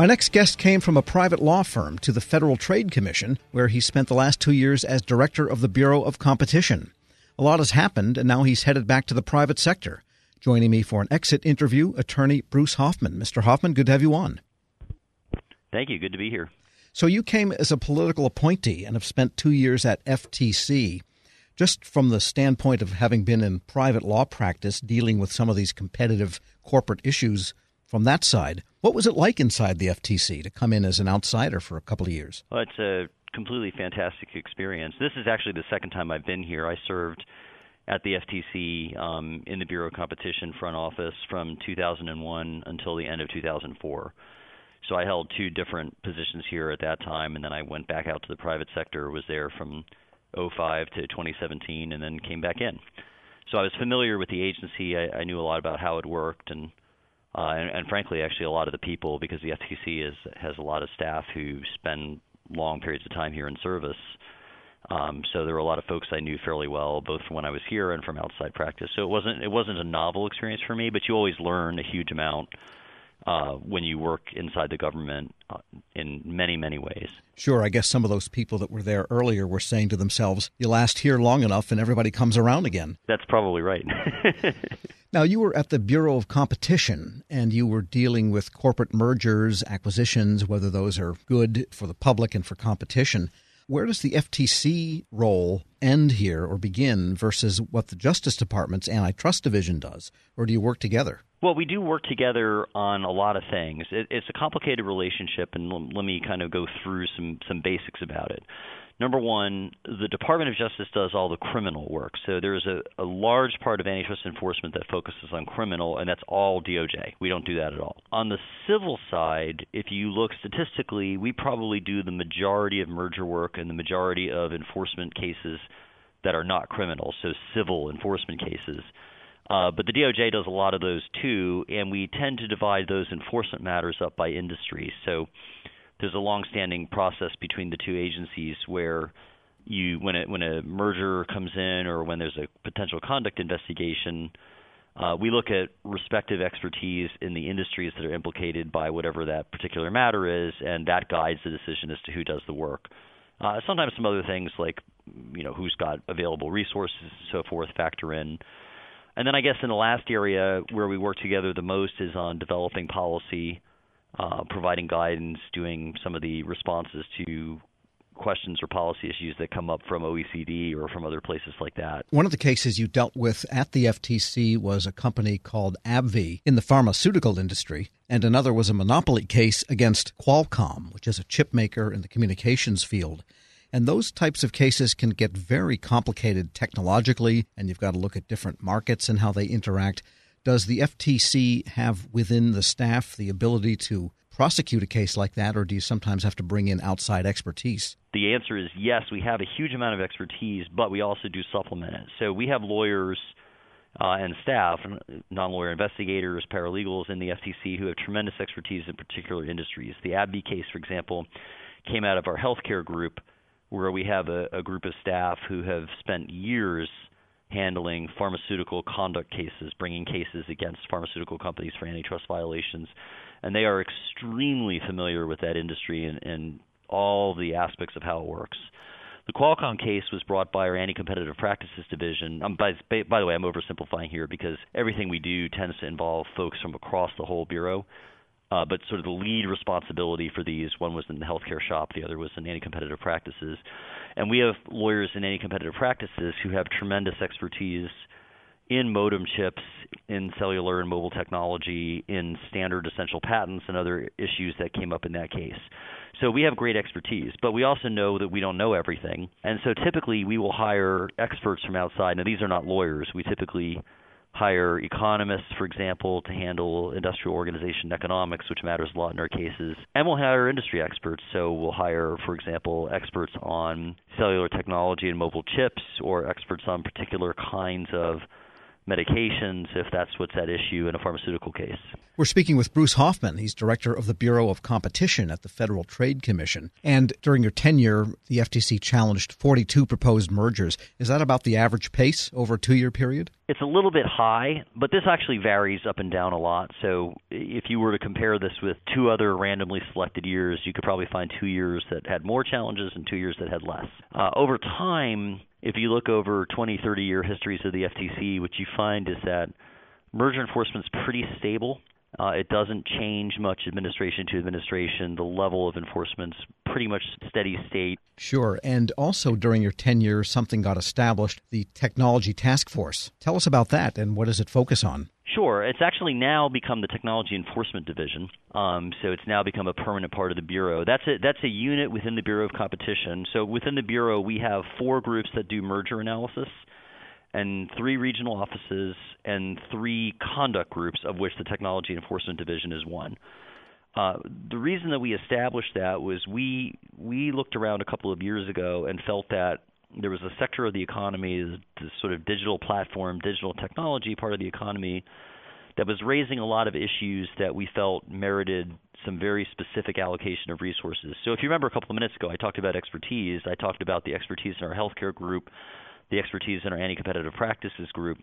My next guest came from a private law firm to the Federal Trade Commission, where he spent the last two years as director of the Bureau of Competition. A lot has happened, and now he's headed back to the private sector. Joining me for an exit interview, attorney Bruce Hoffman. Mr. Hoffman, good to have you on. Thank you. Good to be here. So, you came as a political appointee and have spent two years at FTC. Just from the standpoint of having been in private law practice dealing with some of these competitive corporate issues from that side, what was it like inside the FTC to come in as an outsider for a couple of years? Well, it's a completely fantastic experience. This is actually the second time I've been here. I served at the FTC um, in the Bureau of Competition front office from 2001 until the end of 2004. So I held two different positions here at that time, and then I went back out to the private sector. Was there from 05 to 2017, and then came back in. So I was familiar with the agency. I, I knew a lot about how it worked, and, uh, and and frankly, actually, a lot of the people because the FTC is has a lot of staff who spend long periods of time here in service. Um, so there were a lot of folks I knew fairly well, both from when I was here and from outside practice. So it wasn't it wasn't a novel experience for me, but you always learn a huge amount uh, when you work inside the government uh, in many, many ways. Sure. I guess some of those people that were there earlier were saying to themselves, you last here long enough and everybody comes around again. That's probably right. now, you were at the Bureau of Competition and you were dealing with corporate mergers, acquisitions, whether those are good for the public and for competition. Where does the FTC role end here or begin versus what the Justice Department's antitrust division does? Or do you work together? Well, we do work together on a lot of things. It, it's a complicated relationship, and l- let me kind of go through some some basics about it. Number one, the Department of Justice does all the criminal work. So there's a, a large part of antitrust enforcement that focuses on criminal, and that's all DOJ. We don't do that at all. On the civil side, if you look statistically, we probably do the majority of merger work and the majority of enforcement cases that are not criminal, so civil enforcement cases. Uh, but the DOJ does a lot of those too, and we tend to divide those enforcement matters up by industry. So there's a long-standing process between the two agencies where you, when a, when a merger comes in or when there's a potential conduct investigation, uh, we look at respective expertise in the industries that are implicated by whatever that particular matter is, and that guides the decision as to who does the work. Uh, sometimes some other things like, you know, who's got available resources and so forth factor in. And then I guess in the last area where we work together the most is on developing policy, uh, providing guidance, doing some of the responses to questions or policy issues that come up from OECD or from other places like that. One of the cases you dealt with at the FTC was a company called AbbVie in the pharmaceutical industry, and another was a monopoly case against Qualcomm, which is a chip maker in the communications field. And those types of cases can get very complicated technologically, and you've got to look at different markets and how they interact. Does the FTC have within the staff the ability to prosecute a case like that, or do you sometimes have to bring in outside expertise? The answer is yes, we have a huge amount of expertise, but we also do supplement it. So we have lawyers uh, and staff, non lawyer investigators, paralegals in the FTC who have tremendous expertise in particular industries. The AbbVie case, for example, came out of our healthcare group where we have a, a group of staff who have spent years handling pharmaceutical conduct cases, bringing cases against pharmaceutical companies for antitrust violations, and they are extremely familiar with that industry and, and all the aspects of how it works. The Qualcomm case was brought by our anti-competitive practices division. Um, by, by the way, I'm oversimplifying here because everything we do tends to involve folks from across the whole bureau. Uh, but sort of the lead responsibility for these, one was in the healthcare shop, the other was in anti-competitive practices. And we have lawyers in anti-competitive practices who have tremendous expertise in modem chips, in cellular and mobile technology, in standard essential patents, and other issues that came up in that case. So we have great expertise, but we also know that we don't know everything. And so typically we will hire experts from outside. Now, these are not lawyers. We typically hire economists, for example, to handle industrial organization economics, which matters a lot in our cases. And we'll hire industry experts. So we'll hire, for example, experts on cellular technology and mobile chips, or experts on particular kinds of medications if that's what's at issue in a pharmaceutical case. We're speaking with Bruce Hoffman. He's director of the Bureau of Competition at the Federal Trade Commission. And during your tenure, the FTC challenged 42 proposed mergers. Is that about the average pace over a two year period? It's a little bit high, but this actually varies up and down a lot. So if you were to compare this with two other randomly selected years, you could probably find two years that had more challenges and two years that had less. Uh, over time, if you look over 20, 30 year histories of the FTC, what you find is that merger enforcement is pretty stable. Uh, it doesn't change much administration to administration. The level of enforcement's pretty much steady state. Sure. And also during your tenure, something got established the Technology Task Force. Tell us about that and what does it focus on? Sure. It's actually now become the Technology Enforcement Division. Um, so it's now become a permanent part of the Bureau. That's a, that's a unit within the Bureau of Competition. So within the Bureau, we have four groups that do merger analysis and three regional offices and three conduct groups, of which the Technology Enforcement Division is one. Uh, the reason that we established that was we we looked around a couple of years ago and felt that there was a sector of the economy, the sort of digital platform, digital technology part of the economy, that was raising a lot of issues that we felt merited some very specific allocation of resources. So if you remember a couple of minutes ago, I talked about expertise. I talked about the expertise in our healthcare group the expertise in our anti-competitive practices group,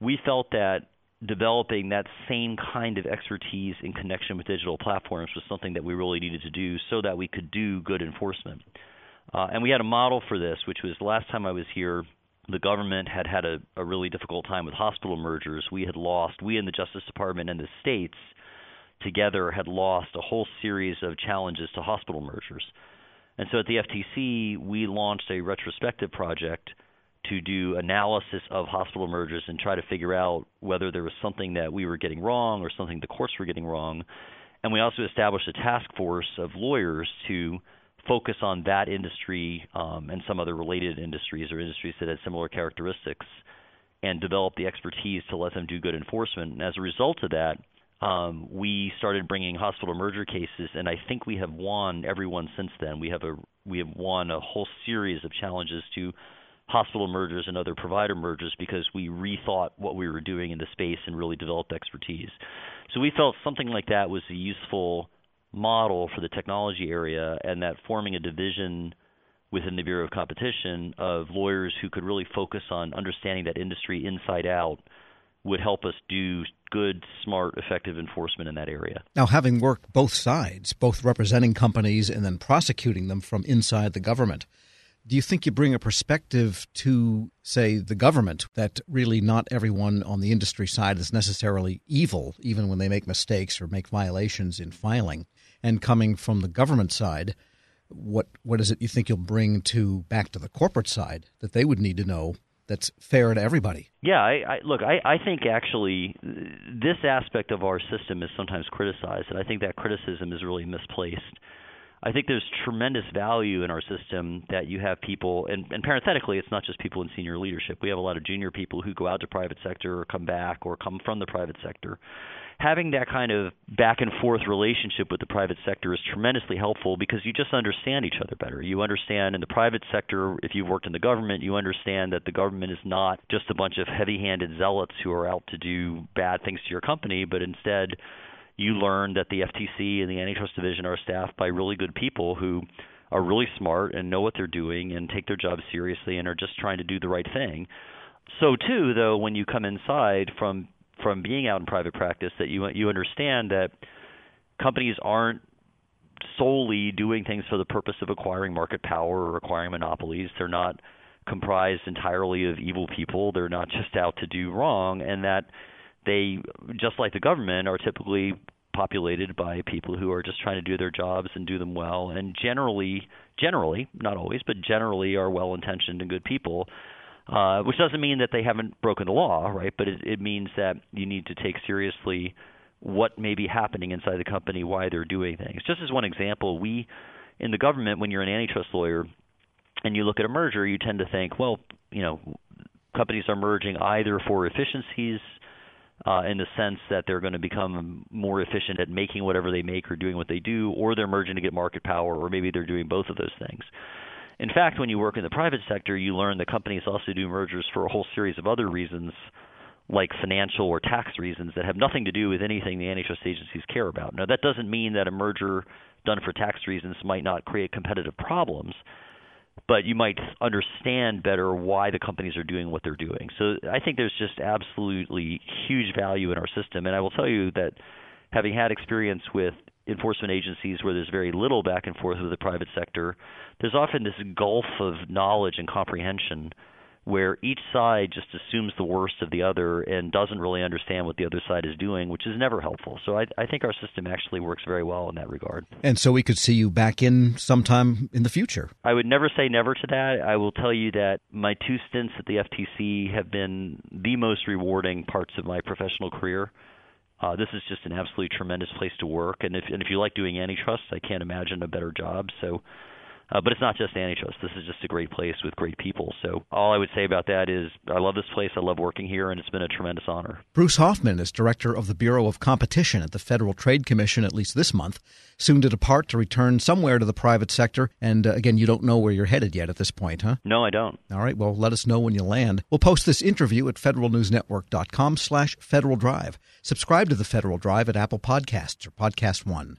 we felt that developing that same kind of expertise in connection with digital platforms was something that we really needed to do so that we could do good enforcement. Uh, and we had a model for this, which was the last time I was here, the government had had a, a really difficult time with hospital mergers. We had lost, we in the Justice Department and the states together had lost a whole series of challenges to hospital mergers. And so at the FTC, we launched a retrospective project to do analysis of hospital mergers and try to figure out whether there was something that we were getting wrong or something the courts were getting wrong. And we also established a task force of lawyers to focus on that industry um, and some other related industries or industries that had similar characteristics and develop the expertise to let them do good enforcement. And as a result of that, um, we started bringing hospital merger cases, and I think we have won every one since then. We have a we have won a whole series of challenges to hospital mergers and other provider mergers because we rethought what we were doing in the space and really developed expertise. So we felt something like that was a useful model for the technology area and that forming a division within the Bureau of Competition of lawyers who could really focus on understanding that industry inside out would help us do good, smart, effective enforcement in that area. Now, having worked both sides, both representing companies and then prosecuting them from inside the government, do you think you bring a perspective to, say, the government that really not everyone on the industry side is necessarily evil, even when they make mistakes or make violations in filing? And coming from the government side, what what is it you think you'll bring to back to the corporate side that they would need to know that's fair to everybody? Yeah, I, I look, I, I think actually this aspect of our system is sometimes criticized, and I think that criticism is really misplaced. I think there's tremendous value in our system that you have people, and, and parenthetically, it's not just people in senior leadership. We have a lot of junior people who go out to private sector or come back or come from the private sector. Having that kind of back and forth relationship with the private sector is tremendously helpful because you just understand each other better. You understand in the private sector, if you've worked in the government, you understand that the government is not just a bunch of heavy handed zealots who are out to do bad things to your company, but instead, you learn that the FTC and the antitrust division are staffed by really good people who are really smart and know what they're doing and take their job seriously and are just trying to do the right thing. So too, though, when you come inside from from being out in private practice, that you you understand that companies aren't solely doing things for the purpose of acquiring market power or acquiring monopolies. They're not comprised entirely of evil people. They're not just out to do wrong, and that they just like the government are typically populated by people who are just trying to do their jobs and do them well. And generally generally not always but generally are well intentioned and good people uh, which doesn't mean that they haven't broken the law right? But it, it means that you need to take seriously what may be happening inside the company why they're doing things. Just as one example we in the government when you're an antitrust lawyer and you look at a merger you tend to think well you know companies are merging either for efficiencies uh, in the sense that they're going to become more efficient at making whatever they make or doing what they do, or they're merging to get market power, or maybe they're doing both of those things. In fact, when you work in the private sector, you learn that companies also do mergers for a whole series of other reasons, like financial or tax reasons that have nothing to do with anything the antitrust agencies care about. Now, that doesn't mean that a merger done for tax reasons might not create competitive problems, but you might understand better why the companies are doing what they're doing. So I think there's just absolutely huge value in our system. And I will tell you that having had experience with enforcement agencies where there's very little back and forth with the private sector, there's often this gulf of knowledge and comprehension where each side just assumes the worst of the other and doesn't really understand what the other side is doing, which is never helpful. So I, I think our system actually works very well in that regard. And so we could see you back in sometime in the future. I would never say never to that. I will tell you that my two stints at the FTC have been the most rewarding parts of my professional career. Uh, this is just an absolutely tremendous place to work, and if and if you like doing antitrust, I can't imagine a better job. So uh, but it's not just antitrust. This is just a great place with great people. So all I would say about that is I love this place. I love working here, and it's been a tremendous honor. Bruce Hoffman is director of the Bureau of Competition at the Federal Trade Commission, at least this month. Soon to depart to return somewhere to the private sector. And uh, again, you don't know where you're headed yet at this point, huh? No, I don't. All right. Well, let us know when you land. We'll post this interview at federalnewsnetwork.com slash Federal Drive. Subscribe to the Federal Drive at Apple Podcasts or Podcast One.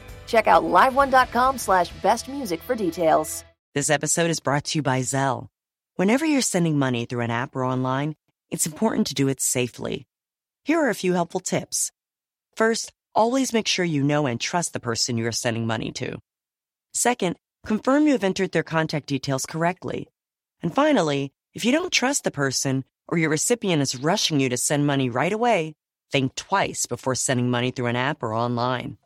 Check out liveone.com slash best music for details. This episode is brought to you by Zelle. Whenever you're sending money through an app or online, it's important to do it safely. Here are a few helpful tips. First, always make sure you know and trust the person you are sending money to. Second, confirm you have entered their contact details correctly. And finally, if you don't trust the person or your recipient is rushing you to send money right away, think twice before sending money through an app or online.